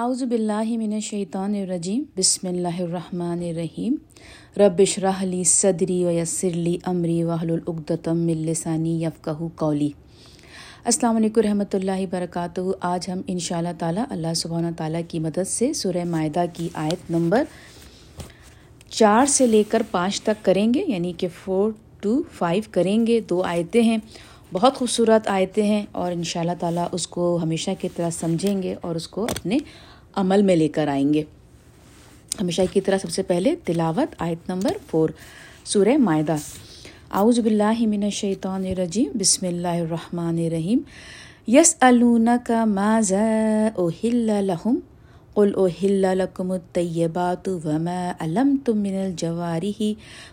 اعوذ باللہ من الشیطان الرجیم، بسم اللہ الرحمن الرحیم۔ رب اشرح لی صدری ویسر لی امری واحلل العقدۃ من لسانی یفقهوا قولی۔ السلام علیکم رحمۃ اللہ وبرکاتہ۔ آج ہم ان شاء اللہ تعالیٰ اللہ سبحانہ تعالیٰ کی مدد سے سورہ معدہ کی آیت نمبر چار سے لے کر پانچ تک کریں گے یعنی کہ فور ٹو فائیو کریں گے۔ دو آیتیں ہیں۔ بہت خوبصورت آیتیں ہیں اور ان شاء اللہ تعالیٰ اس کو ہمیشہ کی طرح سمجھیں گے اور اس کو اپنے عمل میں لے کر آئیں گے۔ ہمیشہ کی طرح سب سے پہلے تلاوت، آیت نمبر فور سورہ معدہ اعوذ باللہ من الشیطان الرجیم، بسم اللہ الرحمن الرحیم۔ یس کا ماضا اوہل لہم؟ قل اوہل لکم الطیبات وما علمتم من الجوارح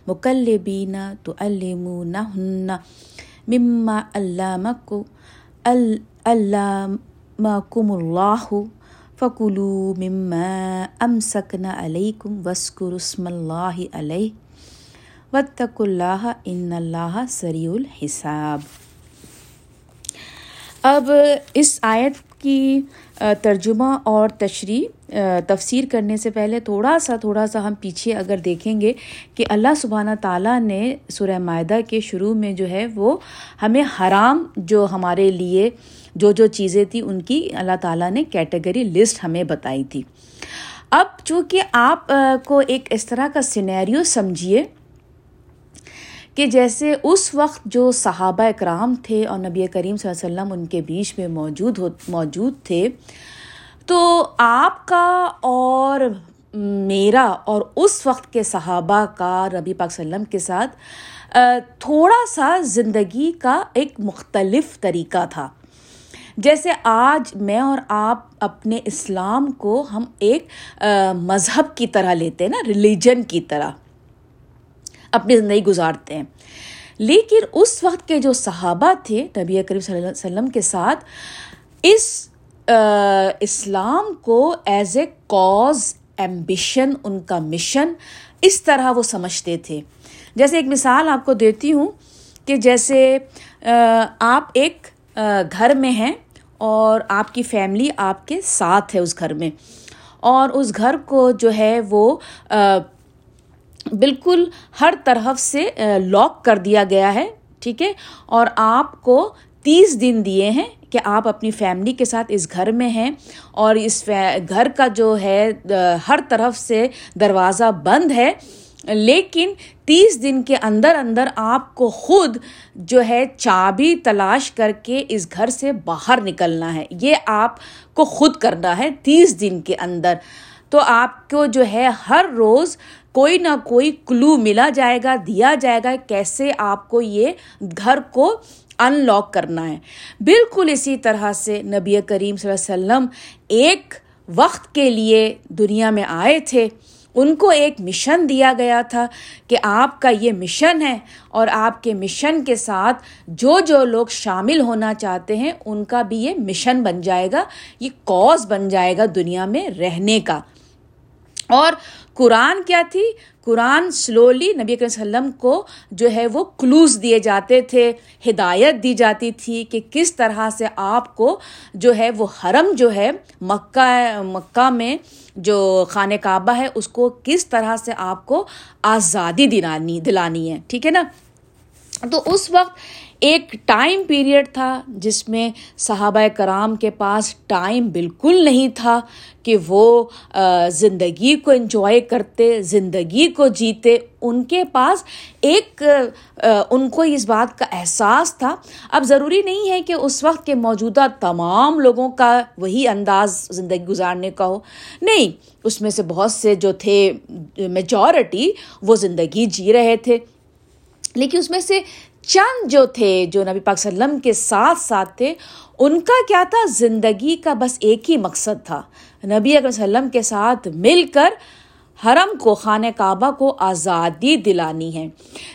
مکلبین تعلمونہن مما علامک علامکم اللہ فکلو مما امسکن علیکم وسکر اسم اللہ علیہ وطق اللہ ان اللہ سری الحساب۔ اب اس آیت کی ترجمہ اور تشریح تفسیر کرنے سے پہلے تھوڑا سا تھوڑا سا ہم پیچھے اگر دیکھیں گے کہ اللہ سبحانہ تعالیٰ نے سورہ معدہ کے شروع میں جو ہے وہ ہمیں حرام جو ہمارے لیے جو جو چیزیں تھیں ان کی اللہ تعالیٰ نے کیٹیگری لسٹ ہمیں بتائی تھی۔ اب چونکہ آپ کو ایک اس طرح کا سینیریو سمجھیے کہ جیسے اس وقت جو صحابہ اکرام تھے اور نبی کریم صلی اللہ علیہ وسلم ان کے بیچ میں موجود ہو موجود تھے، تو آپ کا اور میرا اور اس وقت کے صحابہ کا ربی پاک وسلم کے ساتھ تھوڑا سا زندگی کا ایک مختلف طریقہ تھا۔ جیسے آج میں اور آپ اپنے اسلام کو ہم ایک مذہب کی طرح لیتے ہیں نا ریلیجن کی طرح۔ اپنی زندگی گزارتے ہیں۔ لیکن اس وقت کے جو صحابہ تھے نبی کریم صلی اللہ علیہ وسلم کے ساتھ، اس اسلام کو ایز اے کوز ایمبیشن ان کا مشن اس طرح وہ سمجھتے تھے۔ جیسے ایک مثال آپ کو دیتی ہوں کہ جیسے آپ ایک گھر میں ہیں اور آپ کی فیملی آپ کے ساتھ ہے اس گھر میں۔ اور اس گھر کو جو ہے وہ بالکل ہر طرف سے لاک کر دیا گیا ہے، ٹھیک ہے؟ اور آپ کو تیس دن دیے ہیں کہ آپ اپنی فیملی کے ساتھ اس گھر میں ہیں اور اس گھر کا جو ہے ہر طرف سے دروازہ بند ہے۔ لیکن تیس دن کے اندر اندر آپ کو خود جو ہے چابی تلاش کر کے اس گھر سے باہر نکلنا ہے۔ یہ آپ کو خود کرنا ہے تیس دن کے اندر۔ تو آپ کو جو ہے ہر روز کوئی نہ کوئی کلو ملا جائے گا، دیا جائے گا کیسے آپ کو یہ گھر کو ان لاک کرنا ہے۔ بالکل اسی طرح سے نبی کریم صلی اللہ علیہ وسلم ایک وقت کے لیے دنیا میں آئے تھے۔ ان کو ایک مشن دیا گیا تھا کہ آپ کا یہ مشن ہے اور آپ کے مشن کے ساتھ جو جو لوگ شامل ہونا چاہتے ہیں، ان کا بھی یہ مشن بن جائے گا، یہ کوز بن جائے گا دنیا میں رہنے کا۔ اور قرآن کیا تھی؟ قرآن سلولی نبی صلی اللہ علیہ وسلم کو جو ہے وہ کلوز دیے جاتے تھے، ہدایت دی جاتی تھی کہ کس طرح سے آپ کو جو ہے وہ حرم جو ہے مکہ مکہ میں جو خانہ کعبہ ہے، اس کو کس طرح سے آپ کو آزادی دلانی دلانی ہے، ٹھیک ہے نا؟ تو اس وقت ایک ٹائم پیریڈ تھا جس میں صحابہ کرام کے پاس ٹائم بالکل نہیں تھا کہ وہ زندگی کو انجوائے کرتے، زندگی کو جیتے۔ ان کے پاس ایک ان کو اس بات کا احساس تھا۔ اب ضروری نہیں ہے کہ اس وقت کے موجودہ تمام لوگوں کا وہی انداز زندگی گزارنے کا ہو۔ نہیں، اس میں سے بہت سے جو تھے میجورٹی وہ زندگی جی رہے تھے۔ لیکن اس میں سے چند جو تھے جو نبی پاک وسلم کے ساتھ ساتھ تھے، ان کا کیا تھا؟ زندگی کا بس ایک ہی مقصد تھا۔ نبی اکرم وسلم کے ساتھ مل کر حرم کو، خانہ کعبہ کو آزادی دلانی ہے۔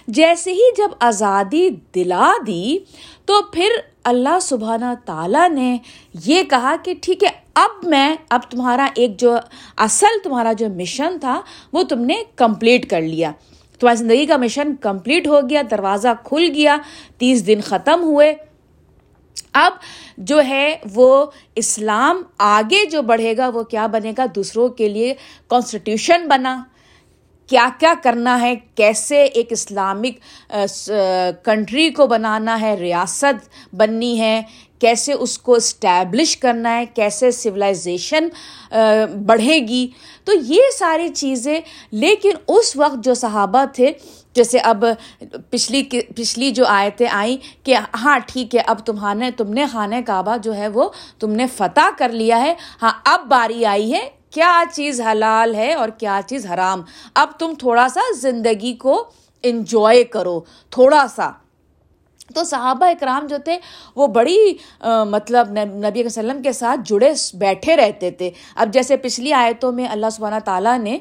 جیسے ہی جب آزادی دلا دی، تو پھر اللہ سبحانہ تعالیٰ نے یہ کہا کہ ٹھیک ہے، اب میں، اب تمہارا ایک جو اصل تمہارا جو مشن تھا، وہ تم نے کمپلیٹ کر لیا۔ تمہاری زندگی کا مشن کمپلیٹ ہو گیا، دروازہ کھل گیا، تیس دن ختم ہوئے۔ اب جو ہے وہ اسلام آگے جو بڑھے گا، وہ کیا بنے گا؟ دوسروں کے لیے کانسٹیٹیوشن بنا۔ کیا کیا کرنا ہے؟ کیسے ایک اسلامک کنٹری کو بنانا ہے؟ ریاست بننی ہے۔ کیسے اس کو اسٹیبلش کرنا ہے، کیسے سولائزیشن بڑھے گی۔ تو یہ ساری چیزیں، لیکن اس وقت جو صحابہ تھے، جیسے اب پچھلی پچھلی جو آیتیں آئیں کہ ہاں ٹھیک ہے، اب تمہارے تم نے خانہ کعبہ جو ہے وہ تم نے فتح کر لیا ہے۔ ہاں اب باری آئی ہے، کیا چیز حلال ہے اور کیا چیز حرام۔ اب تم تھوڑا سا زندگی کو انجوائے کرو، تھوڑا سا۔ تو صحابہ اکرام جو تھے وہ بڑی مطلب نبی وسلم کے ساتھ جڑے بیٹھے رہتے تھے۔ اب جیسے پچھلی آیتوں میں اللہ سبحانہ تعالیٰ نے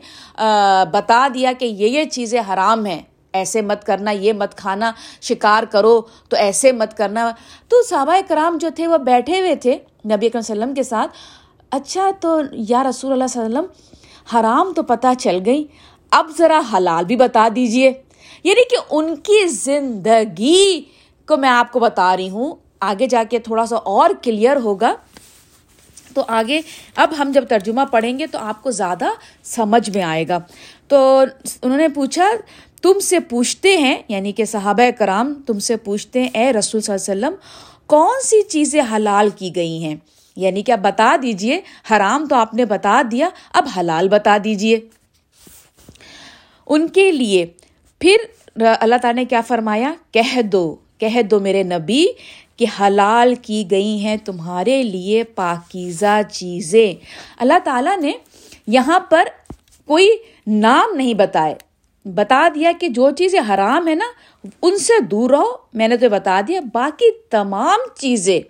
بتا دیا کہ یہ یہ چیزیں حرام ہیں، ایسے مت کرنا، یہ مت کھانا، شکار کرو، تو ایسے مت کرنا۔ تو صحابہ کرام جو تھے وہ بیٹھے ہوئے تھے نبی اکرم وسلم کے ساتھ۔ اچھا تو یا رسول اللہ صلی اللہ علیہ وسلم، حرام تو پتہ چل گئی، اب ذرا حلال بھی بتا دیجیے۔ یعنی کہ ان کی زندگی کو میں آپ کو بتا رہی ہوں، آگے جا کے تھوڑا سا اور کلیئر ہوگا۔ تو آگے، اب ہم جب ترجمہ پڑھیں گے تو آپ کو زیادہ سمجھ میں آئے گا۔ تو انہوں نے پوچھا، تم سے پوچھتے ہیں یعنی کہ صحابہ کرام تم سے پوچھتے ہیں، اے رسول صلی اللہ علیہ وسلم، کون سی چیزیں حلال کی گئی ہیں؟ یعنی کہ اب بتا دیجیے، حرام تو آپ نے بتا دیا، اب حلال بتا دیجیے۔ ان کے لیے پھر اللہ تعالیٰ نے کیا فرمایا؟ کہہ دو۔ کہہ دو میرے نبی کہ حلال کی گئی ہیں تمہارے لیے پاکیزہ چیزیں۔ اللہ تعالیٰ نے یہاں پر کوئی نام نہیں بتائے۔ بتا دیا کہ جو چیزیں حرام ہے نا، ان سے دور رہو۔ میں نے تو بتا دیا، باقی تمام چیزیں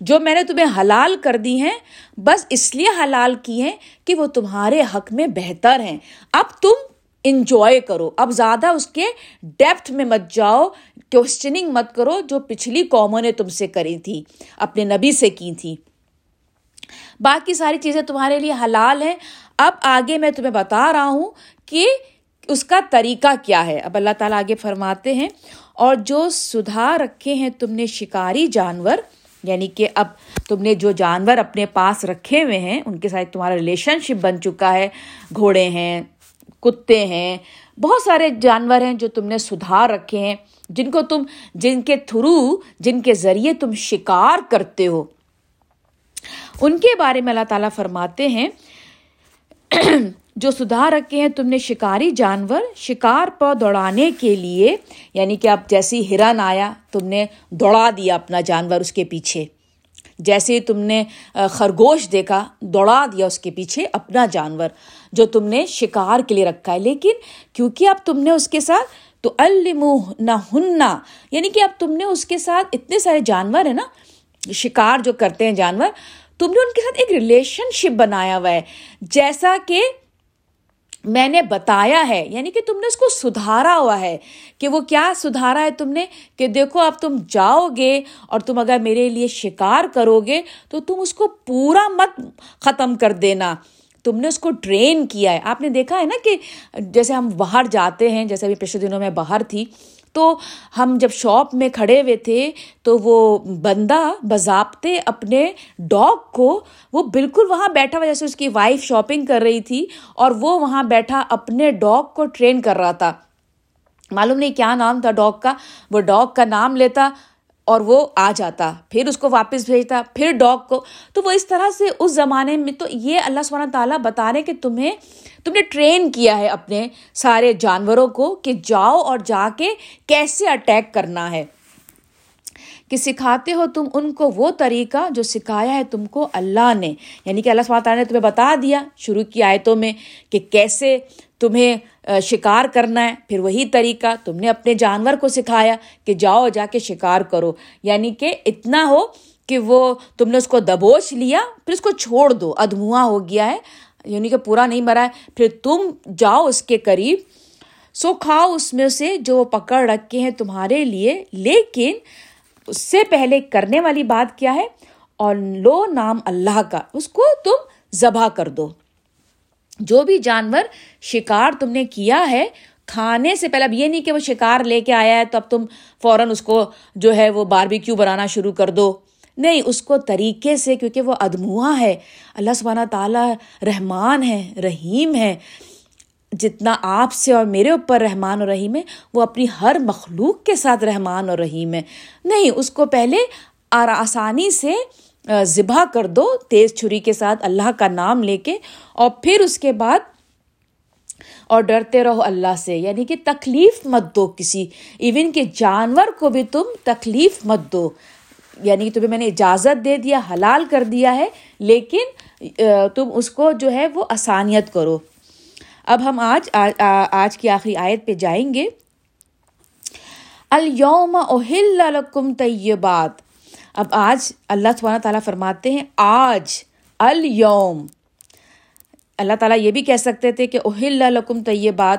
جو میں نے تمہیں حلال کر دی ہیں، بس اس لیے حلال کی ہیں کہ وہ تمہارے حق میں بہتر ہیں۔ اب تم انجوائے کرو۔ اب زیادہ اس کے ڈیپتھ میں مت جاؤ کوشچننگ مت کرو جو پچھلی قوموں نے تم سے کری تھی، اپنے نبی سے کی تھی۔ باقی ساری چیزیں تمہارے لیے حلال ہیں۔ اب آگے میں تمہیں بتا رہا ہوں کہ اس کا طریقہ کیا ہے۔ اب اللہ تعالیٰ آگے فرماتے ہیں، اور جو سدھار رکھے ہیں تم نے شکاری جانور یعنی کہ اب تم نے جو جانور اپنے پاس رکھے ہوئے ہیں، ان کے ساتھ تمہارا ریلیشن شپ بن چکا ہے، گھوڑے ہیں کتے ہیں، بہت سارے جانور ہیں جو تم نے سدھار رکھے ہیں، جن کو تم، جن کے تھرو، جن کے ذریعے تم شکار کرتے ہو۔ ان کے بارے میں اللہ تعالیٰ فرماتے ہیں، جو سدھار رکھے ہیں تم نے شکاری جانور، شکار پر دوڑانے کے لیے یعنی کہ اب جیسی ہرن آیا، تم نے دوڑا دیا اپنا جانور اس کے پیچھے۔ جیسے تم نے خرگوش دیکھا، دوڑا دیا اس کے پیچھے اپنا جانور، جو تم نے شکار کے لیے رکھا ہے۔ لیکن کیونکہ اب تم نے اس کے ساتھ تو المو یعنی کہ اب تم نے اس کے ساتھ اتنے سارے جانور ہیں نا، شکار جو کرتے ہیں جانور، تم نے ان کے ساتھ ایک ریلیشن شپ بنایا ہوا ہے۔ جیسا کہ میں نے بتایا ہے یعنی کہ تم نے اس کو سدھارا ہوا ہے کہ وہ کیا سدھارا ہے تم نے؟ کہ دیکھو، اب تم جاؤ گے اور تم اگر میرے لیے شکار کرو گے تو تم اس کو پورا مت ختم کر دینا۔ تم نے اس کو ٹرین کیا ہے۔ آپ نے دیکھا ہے نا کہ جیسے ہم باہر جاتے ہیں، جیسے ابھی پچھلے دنوں میں باہر تھی تو ہم جب شاپ میں کھڑے ہوئے تھے تو وہ بندہ باضابطے اپنے ڈاگ کو وہ بالکل وہاں بیٹھا ہوا جیسے اس کی وائف شاپنگ کر رہی تھی اور وہ وہاں بیٹھا اپنے ڈاگ کو ٹرین کر رہا تھا۔ معلوم نہیں کیا نام تھا ڈاگ کا، وہ ڈاگ کا نام لیتا اور وہ آ جاتا، پھر اس کو واپس بھیجتا، پھر ڈاگ کو۔ تو وہ اس طرح سے اس زمانے میں تو یہ اللہ سبحانہ تعالیٰ بتا رہے کہ تمہیں، تم نے ٹرین کیا ہے اپنے سارے جانوروں کو کہ جاؤ اور جا کے کیسے اٹیک کرنا ہے۔ کہ سکھاتے ہو تم ان کو وہ طریقہ جو سکھایا ہے تم کو اللہ نے۔ یعنی کہ اللہ سبحانہ تعالیٰ نے تمہیں بتا دیا شروع کی آیتوں میں کہ کیسے تمہیں شکار کرنا ہے۔ پھر وہی طریقہ تم نے اپنے جانور کو سکھایا کہ جاؤ، جا کے شکار کرو۔ یعنی کہ اتنا ہو کہ وہ، تم نے اس کو دبوچ لیا، پھر اس کو چھوڑ دو۔ ادھواں ہو گیا ہے۔ یعنی کہ پورا نہیں مرا ہے۔ پھر تم جاؤ اس کے قریب۔ سو کھاؤ اس میں سے جو وہ پکڑ رکھے ہیں تمہارے لیے۔ لیکن اس سے پہلے کرنے والی بات کیا ہے؟ اور لو نام اللہ کا، اس کو تم ذبح کر دو۔ جو بھی جانور شکار تم نے کیا ہے، کھانے سے پہلے، اب یہ نہیں کہ وہ شکار لے کے آیا ہے تو اب تم فوراً اس کو جو ہے وہ باربی کیوں بنانا شروع کر دو۔ نہیں، اس کو طریقے سے، کیونکہ وہ ادموا ہے۔ اللہ سبحانہ تعالیٰ رحمان ہے، رحیم ہے۔ جتنا آپ سے اور میرے اوپر رحمان اور رحیم ہے، وہ اپنی ہر مخلوق کے ساتھ رحمان اور رحیم ہے۔ نہیں، اس کو پہلے آسانی سے ذبح کر دو تیز چھری کے ساتھ اللہ کا نام لے کے، اور پھر اس کے بعد، اور ڈرتے رہو اللہ سے یعنی کہ تکلیف مت دو کسی ایون کہ جانور کو بھی تم تکلیف مت دو۔ یعنی کہ تمہیں میں نے اجازت دے دیا، حلال کر دیا ہے، لیکن تم اس کو جو ہے وہ آسانیت کرو۔ اب ہم آج آج کی آخری آیت پہ جائیں گے۔ الوم اوہل لکم طیبات۔ اب آج اللہ سبحانہ تعالیٰ فرماتے ہیں، آج الوم اللہ تعالیٰ یہ بھی کہہ سکتے تھے کہ اوہل لکم طیبات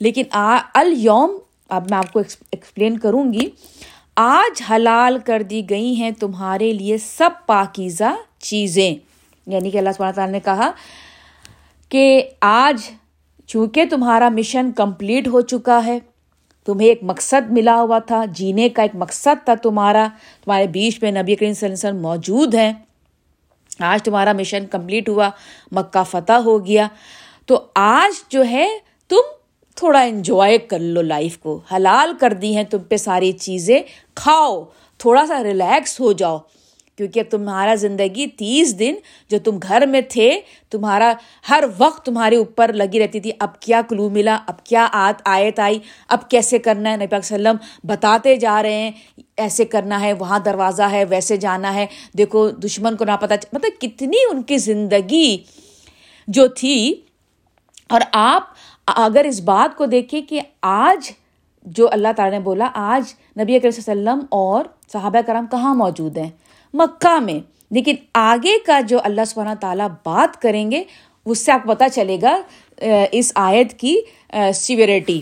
لیکن آ الوم اب میں آپ کو ایکسپلین کروں گی آج حلال کر دی گئی ہیں تمہارے لیے سب پاکیزہ چیزیں۔ یعنی کہ اللہ سبحانہ تعالیٰ نے کہا کہ آج چونکہ تمہارا مشن کمپلیٹ ہو چکا ہے تمہیں ایک مقصد ملا ہوا تھا، جینے کا ایک مقصد تھا تمہارا۔ تمہارے بیچ میں نبی کریم صلی اللہ علیہ وسلم موجود ہیں۔ آج تمہارا مشن کمپلیٹ ہوا، مکہ فتح ہو گیا۔ تو آج جو ہے، تم تھوڑا انجوائے کر لو لائف کو۔ حلال کر دی ہیں تم پہ ساری چیزیں۔ کھاؤ، تھوڑا سا ریلیکس ہو جاؤ۔ کیونکہ اب تمہارا زندگی تیس دن جو تم گھر میں تھے، تمہارا ہر وقت تمہارے اوپر لگی رہتی تھی۔ اب کیا کلو ملا؟ اب کیا آت آیت آئی؟ اب کیسے کرنا ہے؟ نبی وسلم بتاتے جا رہے ہیں، ایسے کرنا ہے، وہاں دروازہ ہے، ویسے جانا ہے۔ دیکھو، دشمن کو نہ پتہ مطلب کتنی ان کی زندگی جو تھی۔ اور آپ اگر اس بات کو دیکھیں کہ آج جو اللہ تعالیٰ نے بولا، آج نبی اکرم صلی اللہ علیہ وسلم اور صحابہ کرام کہاں موجود ہیں؟ مکہ میں۔ لیکن آگے کا جو اللہ سبحانہ تعالیٰ بات کریں گے اس سے آپ کو پتہ چلے گا اس آیت کی سیوریٹی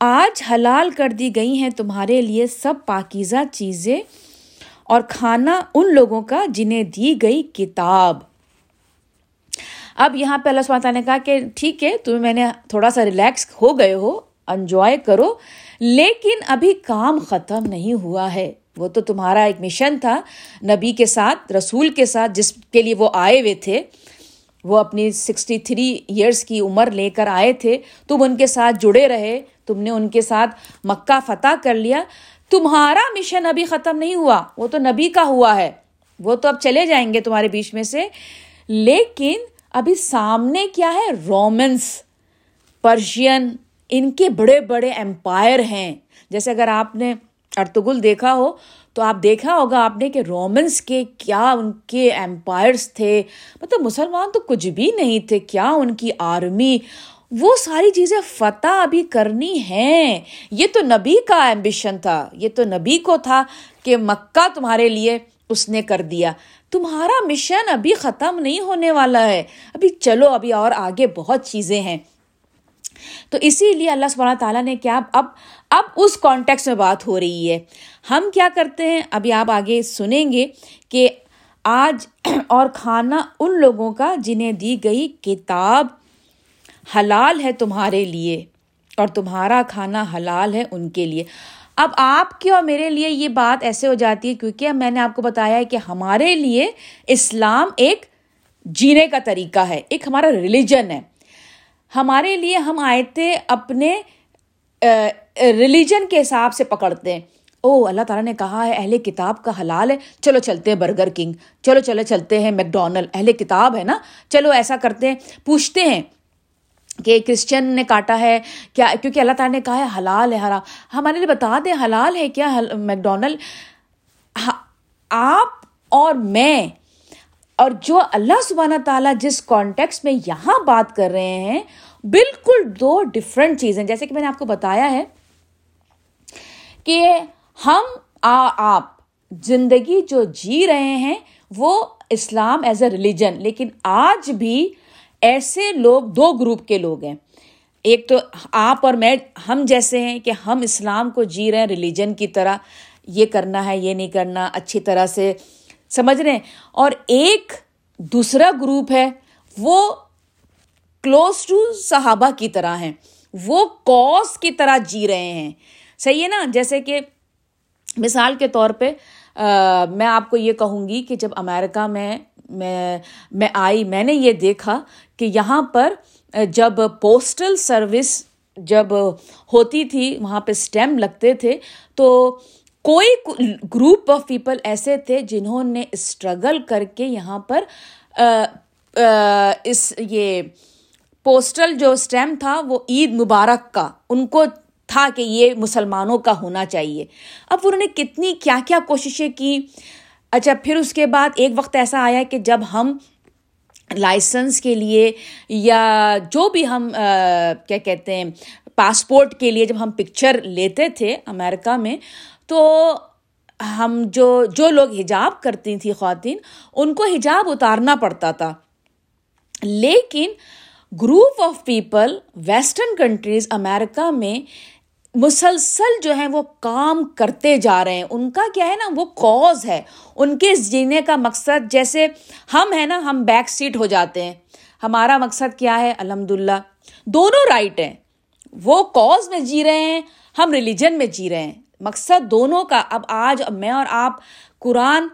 آج حلال کر دی گئی ہیں تمہارے لیے سب پاکیزہ چیزیں اور کھانا ان لوگوں کا جنہیں دی گئی کتاب۔ اب یہاں پہ اللہ سبحانہ نے کہا کہ ٹھیک ہے، تمہیں میں نے تھوڑا سا ریلیکس ہو گئے ہو انجوائے کرو، لیکن ابھی کام ختم نہیں ہوا ہے۔ وہ تو تمہارا ایک مشن تھا، نبی کے ساتھ، رسول کے ساتھ، جس کے لیے وہ آئے ہوئے تھے۔ وہ اپنی سکسٹی تھری ایئرس کی عمر لے کر آئے تھے۔ تم ان کے ساتھ جڑے رہے، تم نے ان کے ساتھ مکہ فتح کر لیا۔ تمہارا مشن ابھی ختم نہیں ہوا، وہ تو نبی کا ہوا ہے۔ وہ تو اب چلے جائیں گے تمہارے بیچ میں سے۔ لیکن ابھی سامنے کیا ہے؟ رومنس پرشین ان کے بڑے بڑے امپائر ہیں۔ جیسے اگر آپ نے ارتگل دیکھا ہو، تو آپ دیکھا ہوگا آپ نے کہ رومنس کے کیا ان کے امپائرس تھے۔ مطلب مسلمان تو کچھ بھی نہیں تھے، کیا ان کی آرمی؟ وہ ساری چیزیں فتح ابھی کرنی ہیں۔ یہ تو نبی کا ایمبیشن تھا، یہ تو نبی کو تھا کہ مکہ تمہارے لیے اس نے کر دیا۔ تمہارا مشن ابھی ختم نہیں ہونے والا ہے۔ ابھی چلو، ابھی اور آگے بہت چیزیں ہیں۔ تو اسی لیے اللہ سبحانہ تعالیٰ نے کیا اب اب اس کانٹیکس میں بات ہو رہی ہے۔ ہم کیا کرتے ہیں؟ ابھی آپ آگے سنیں گے کہ آج اور کھانا ان لوگوں کا جنہیں دی گئی کتاب حلال ہے تمہارے لیے اور تمہارا کھانا حلال ہے ان کے لیے۔ اب آپ کے اور میرے لیے یہ بات ایسے ہو جاتی ہے کیونکہ میں نے آپ کو بتایا ہے کہ ہمارے لیے اسلام ایک جینے کا طریقہ ہے، ایک ہمارا ریلیجن ہے۔ ہمارے لیے ہم آئے تھے اپنے ریلیجن کے حساب سے پکڑتے ہیں۔ او اللہ تعالیٰ نے کہا ہے اہل کتاب کا حلال ہے۔ چلو چلتے ہیں برگر کنگ۔ چلو چلو چلتے ہیں میک ڈونلڈ اہل کتاب ہے نا؟ چلو ایسا کرتے ہیں۔ پوچھتے ہیں کہ کرسچن نے کاٹا ہے۔ کیا؟ کیونکہ اللہ تعالیٰ نے کہا ہے حلال ہے، حرام۔ ہمارے لیے بتا دیں حلال ہے کیا میک ڈونلڈ ہاں، آپ اور میں۔ اور جو اللہ سبحانہ تعالیٰ جس کانٹیکس میں یہاں بات کر رہے ہیں، بالکل دو ڈفرینٹ چیزیں۔ جیسے کہ میں نے آپ کو بتایا ہے کہ ہم آپ زندگی جو جی رہے ہیں وہ اسلام ایز اے ریلیجن لیکن آج بھی ایسے لوگ دو گروپ کے لوگ ہیں۔ ایک تو آپ اور میں، ہم جیسے ہیں کہ ہم اسلام کو جی رہے ہیں ریلیجن کی طرح یہ کرنا ہے، یہ نہیں کرنا، اچھی طرح سے سمجھ رہے ہیں۔ اور ایک دوسرا گروپ ہے، وہ کلوز ٹو صحابہ کی طرح ہیں۔ وہ کوس کی طرح جی رہے ہیں۔ صحیح ہے نا؟ جیسے کہ مثال کے طور پہ میں آپ کو یہ کہوں گی کہ جب امریکہ میں میں میں آئی، میں نے یہ دیکھا کہ یہاں پر جب پوسٹل سروس جب ہوتی تھی، وہاں پہ اسٹیم لگتے تھے، تو کوئی گروپ آف پیپل ایسے تھے جنہوں نے اسٹرگل کر کے یہاں پر اس، یہ پوسٹل جو اسٹیم تھا، وہ عید مبارک کا، ان کو تھا کہ یہ مسلمانوں کا ہونا چاہیے۔ اب انہوں نے کتنی کیا کیا کوششیں کی۔ اچھا پھر اس کے بعد ایک وقت ایسا آیا کہ جب ہم لائسنس کے لیے یا جو بھی ہم کیا کہتے ہیں، پاسپورٹ کے لیے جب ہم پکچر لیتے تھے امیرکا میں، تو ہم جو جو لوگ حجاب کرتی تھیں خواتین، ان کو حجاب اتارنا پڑتا تھا۔ لیکن group of people western countries America میں مسلسل جو ہیں وہ کام کرتے جا رہے ہیں۔ ان کا کیا ہے نا، وہ کوز ہے۔ ان کے جینے کا مقصد، جیسے ہم ہیں نا، ہم بیک سیٹ ہو جاتے ہیں۔ ہمارا مقصد کیا ہے؟ الحمد للہ دونوں رائٹ ہیں۔ وہ کوز میں جی رہے ہیں، ہم ریلیجن میں جی رہے ہیں۔ مقصد دونوں کا۔ اب آج میں اور آپ قرآن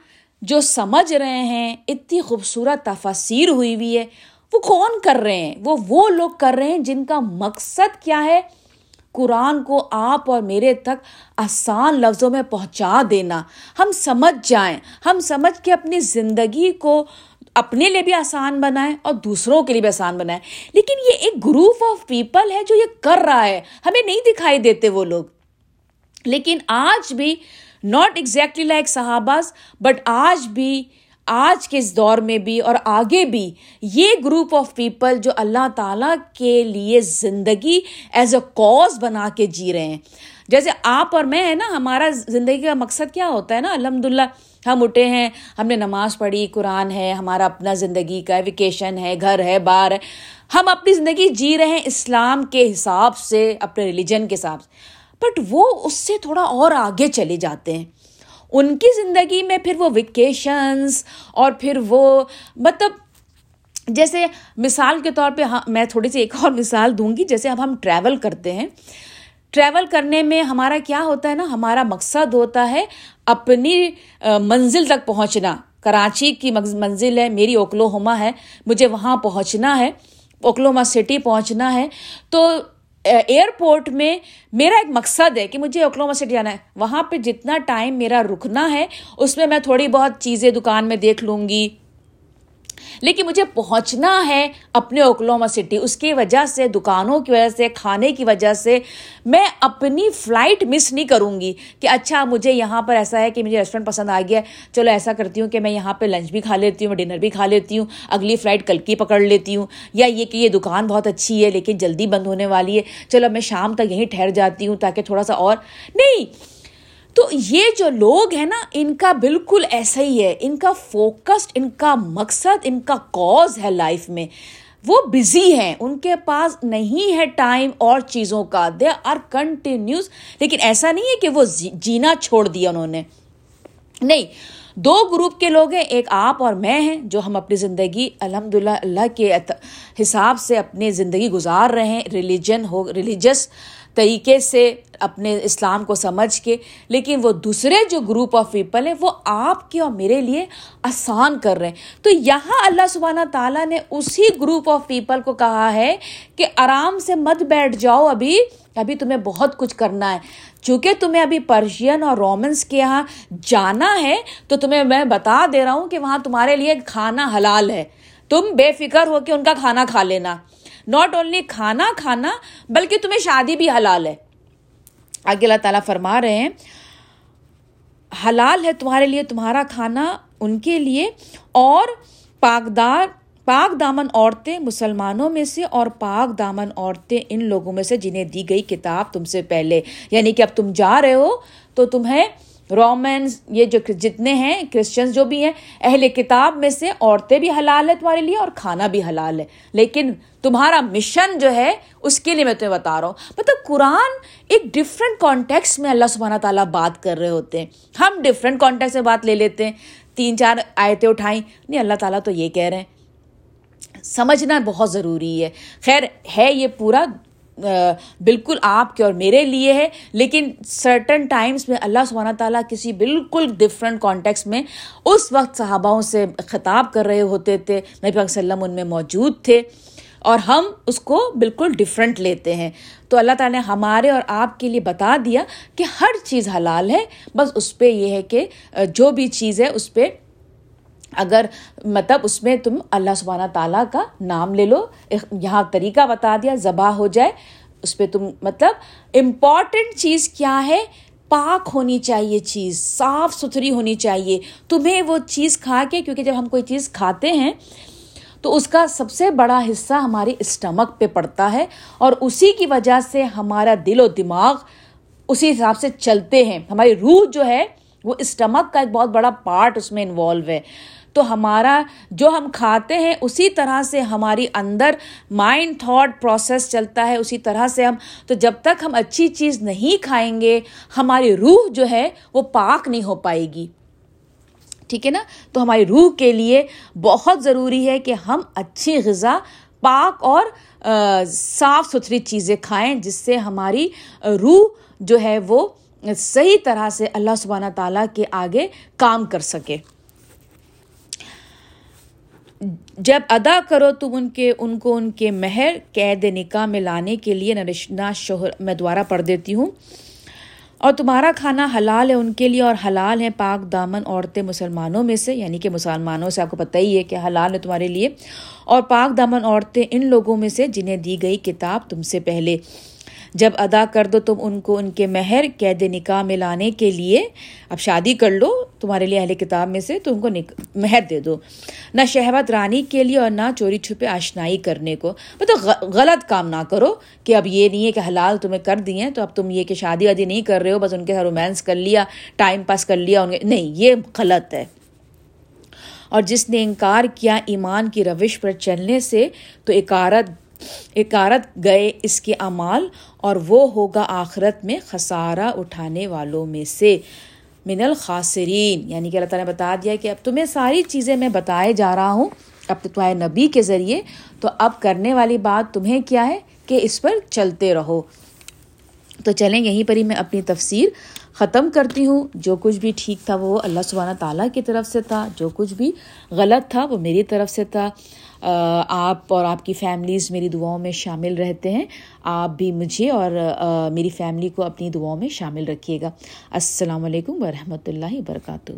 جو سمجھ رہے ہیں، اتنی خوبصورت تفاصیر ہوئی ہوئی ہے۔ وہ کون کر رہے ہیں؟ وہ وہ لوگ کر رہے ہیں جن کا مقصد کیا ہے؟ قرآن کو آپ اور میرے تک آسان لفظوں میں پہنچا دینا۔ ہم سمجھ جائیں۔ ہم سمجھ کے اپنی زندگی کو اپنے لیے بھی آسان بنائیں اور دوسروں کے لیے بھی آسان بنائیں۔ لیکن یہ ایک گروپ آف پیپل ہے جو یہ کر رہا ہے۔ ہمیں نہیں دکھائی دیتے وہ لوگ۔ لیکن آج بھی ناٹ ایگزیکٹلی لائک صحاباز بٹ آج بھی آج کے اس دور میں بھی اور آگے بھی یہ گروپ آف پیپل جو اللہ تعالیٰ کے لیے زندگی ایز اے کوز بنا کے جی رہے ہیں۔ جیسے آپ اور میں ہے نا، ہمارا زندگی کا مقصد کیا ہوتا ہے نا؟ الحمد للہ ہم اٹھے ہیں، ہم نے نماز پڑھی، قرآن ہے، ہمارا اپنا زندگی کا ویکیشن ہے، گھر ہے بار ہے۔ ہم اپنی زندگی جی رہے ہیں اسلام کے حساب سے، اپنے ریلیجن کے حساب سے۔ بٹ وہ اس سے تھوڑا اور آگے چلے جاتے ہیں۔ ان کی زندگی میں پھر وہ ویکیشنس اور پھر وہ مطلب جیسے مثال کے طور پہ ہاں، میں تھوڑی سی ایک اور مثال دوں گی۔ جیسے اب ہم ٹریول کرتے ہیں۔ ٹریول کرنے میں ہمارا کیا ہوتا ہے نا؟ ہمارا مقصد ہوتا ہے اپنی منزل تک پہنچنا۔ کراچی کی منزل ہے، میری اوکلو ہے، مجھے وہاں پہنچنا ہے اوکلوما سٹی پہنچنا ہے۔ تو ایئرپورٹ میں میرا ایک مقصد ہے کہ مجھے اوکلوما سٹی جانا ہے۔ وہاں پہ جتنا ٹائم میرا رکنا ہے، اس میں میں تھوڑی بہت چیزیں دکان میں دیکھ لوں گی۔ لیکن مجھے پہنچنا ہے اپنے اوکلوما سٹی۔ اس کی وجہ سے، دکانوں کی وجہ سے، کھانے کی وجہ سے میں اپنی فلائٹ مس نہیں کروں گی کہ اچھا مجھے یہاں پر ایسا ہے کہ مجھے ریسٹورینٹ پسند آ گیا چلو ایسا کرتی ہوں کہ میں یہاں پہ لنچ بھی کھا لیتی ہوں میں ڈنر بھی کھا لیتی ہوں، اگلی فلائٹ کل کی پکڑ لیتی ہوں۔ یا یہ کہ یہ دکان بہت اچھی ہے لیکن جلدی بند ہونے والی ہے، چلو میں شام تک یہیں ٹھہر جاتی ہوں تاکہ تھوڑا سا اور۔ نہیں! تو یہ جو لوگ ہیں نا، ان کا بالکل ایسا ہی ہے۔ ان کا فوکسڈ ان کا مقصد، ان کا کوز ہے لائف میں۔ وہ بزی ہیں۔ ان کے پاس نہیں ہے ٹائم اور چیزوں کا۔ دے آر کنٹینیوس لیکن ایسا نہیں ہے کہ وہ جینا چھوڑ دیا انہوں نے۔ نہیں، دو گروپ کے لوگ ہیں۔ ایک آپ اور میں ہیں، جو ہم اپنی زندگی الحمد للہ اللہ کے حساب سے اپنی زندگی گزار رہے ہیں۔ ریلیجن ہو ریلیجس طریقے سے اپنے اسلام کو سمجھ کے، لیکن وہ دوسرے جو گروپ آف پیپل ہیں، وہ آپ کے اور میرے لیے آسان کر رہے ہیں۔ تو یہاں اللہ سبحانہ تعالیٰ نے اسی گروپ آف پیپل کو کہا ہے کہ آرام سے مت بیٹھ جاؤ، ابھی ابھی تمہیں بہت کچھ کرنا ہے۔ چونکہ تمہیں ابھی پرشین اور رومنس کے یہاں جانا ہے، تو تمہیں میں بتا دے رہا ہوں کہ وہاں تمہارے لیے کھانا حلال ہے۔ تم بے فکر ہو کے ان کا کھانا کھا لینا۔ ناٹ اونلی کھانا کھانا بلکہ تمہیں شادی بھی حلال ہے آگے اللہ تعالیٰ فرما رہے ہیں حلال ہے تمہارے لیے تمہارا کھانا ان کے لیے اور پاکدار پاک دامن عورتیں مسلمانوں میں سے اور پاک دامن عورتیں ان لوگوں میں سے جنہیں دی گئی کتاب تم سے پہلے یعنی کہ اب تم جا رہے ہو تو تمہیں رومنس یہ جو جتنے ہیں کرسچنس جو بھی ہیں، اہل کتاب میں سے عورتیں بھی حلال ہے تمہارے لیے اور کھانا بھی حلال ہے۔ لیکن تمہارا مشن جو ہے، اس کے لیے میں تمہیں بتا رہا ہوں۔ مطلب قرآن ایک ڈفرینٹ کانٹیکس میں اللہ سبحانہ تعالیٰ بات کر رہے ہوتے ہیں۔ ہم ڈفرینٹ کانٹیکس میں بات لے لیتے ہیں۔ تین چار آیتیں اٹھائیں۔ نہیں، اللہ تعالیٰ تو یہ کہہ رہے ہیں۔ سمجھنا بہت ضروری ہے۔ خیر، ہے یہ پورا بالکل آپ کے اور میرے لیے ہے، لیکن سرٹن ٹائمس میں اللہ سبحانہ تعالیٰ کسی بالکل ڈفرینٹ کانٹیکس میں اس وقت صحاباؤں سے خطاب کر رہے ہوتے تھے، نبی پاک وسلم ان میں موجود تھے اور ہم اس کو بالکل ڈفرینٹ لیتے ہیں۔ تو اللہ تعالیٰ نے ہمارے اور آپ کے لیے بتا دیا کہ ہر چیز حلال ہے، بس اس پہ یہ ہے کہ جو بھی چیز ہے اس پہ اگر مطلب اس میں تم اللہ سبحانہ تعالیٰ کا نام لے لو یہاں طریقہ بتا دیا، ذبح ہو جائے، اس پہ تم مطلب امپورٹنٹ چیز کیا ہے؟ پاک ہونی چاہیے چیز، صاف ستھری ہونی چاہیے۔ تمہیں وہ چیز کھا کے، کیونکہ جب ہم کوئی چیز کھاتے ہیں، تو اس کا سب سے بڑا حصہ ہماری اسٹمک پہ پڑتا ہے اور اسی کی وجہ سے ہمارا دل و دماغ اسی حساب سے چلتے ہیں۔ ہماری روح جو ہے، وہ اسٹمک کا ایک بہت بڑا پارٹ اس میں انوالو ہے۔ تو ہمارا جو ہم کھاتے ہیں اسی طرح سے ہماری اندر مائنڈ تھاٹ پروسیس چلتا ہے، اسی طرح سے ہم، تو جب تک ہم اچھی چیز نہیں کھائیں گے، ہماری روح جو ہے وہ پاک نہیں ہو پائے گی۔ ٹھیک ہے نا؟ تو ہماری روح کے لیے بہت ضروری ہے کہ ہم اچھی غذا، پاک اور صاف ستھری چیزیں کھائیں، جس سے ہماری روح جو ہے وہ صحیح طرح سے اللہ سبحانہ تعالیٰ کے آگے کام کر سکے۔ جب ادا کرو تم ان کے، ان کو ان کے مہر، قید نکاح میں لانے کے لیے نہ شوہر میں دوبارہ پڑھ دیتی ہوں۔ اور تمہارا کھانا حلال ہے ان کے لیے اور حلال ہیں پاک دامن عورتیں مسلمانوں میں سے یعنی کہ مسلمانوں سے، آپ کو پتہ ہی ہے کہ حلال ہے تمہارے لیے۔ اور پاک دامن عورتیں ان لوگوں میں سے جنہیں دی گئی کتاب تم سے پہلے۔ جب ادا کر دو تم ان کو ان کے مہر قید نکاح میں لانے کے لیے، اب شادی کر لو، تمہارے لیے اہل کتاب میں سے تو ان کو مہر دے دو۔ نہ شہوت رانی کے لیے اور نہ چوری چھپے آشنائی کرنے کو۔ مطلب غلط کام نہ کرو کہ اب یہ نہیں ہے کہ حلال تمہیں کر دیے تو اب تم یہ کہ شادی وادی نہیں کر رہے ہو، بس ان کے ساتھ رومانس کر لیا، ٹائم پاس کر لیا، ان کے، نہیں، یہ غلط ہے۔ اور جس نے انکار کیا ایمان کی روش پر چلنے سے، تو اکارت اکارت گئے اس کے اعمال اور وہ ہوگا آخرت میں خسارہ اٹھانے والوں میں سے۔ من الخاسرین یعنی کہ اللہ تعالیٰ نے بتا دیا کہ اب تمہیں ساری چیزیں میں بتائے جا رہا ہوں، اب تمہارے نبی کے ذریعے۔ تو اب کرنے والی بات تمہیں کیا ہے؟ کہ اس پر چلتے رہو۔ تو چلیں، یہیں پر ہی میں اپنی تفسیر ختم کرتی ہوں۔ جو کچھ بھی ٹھیک تھا وہ اللہ سبحانہ تعالیٰ کی طرف سے تھا، جو کچھ بھی غلط تھا وہ میری طرف سے تھا۔ آپ اور آپ کی فیملیز میری دعاؤں میں شامل رہتے ہیں۔ آپ بھی مجھے اور میری فیملی کو اپنی دعاؤں میں شامل رکھیے گا۔ السلام علیکم ورحمۃ اللہ وبرکاتہ۔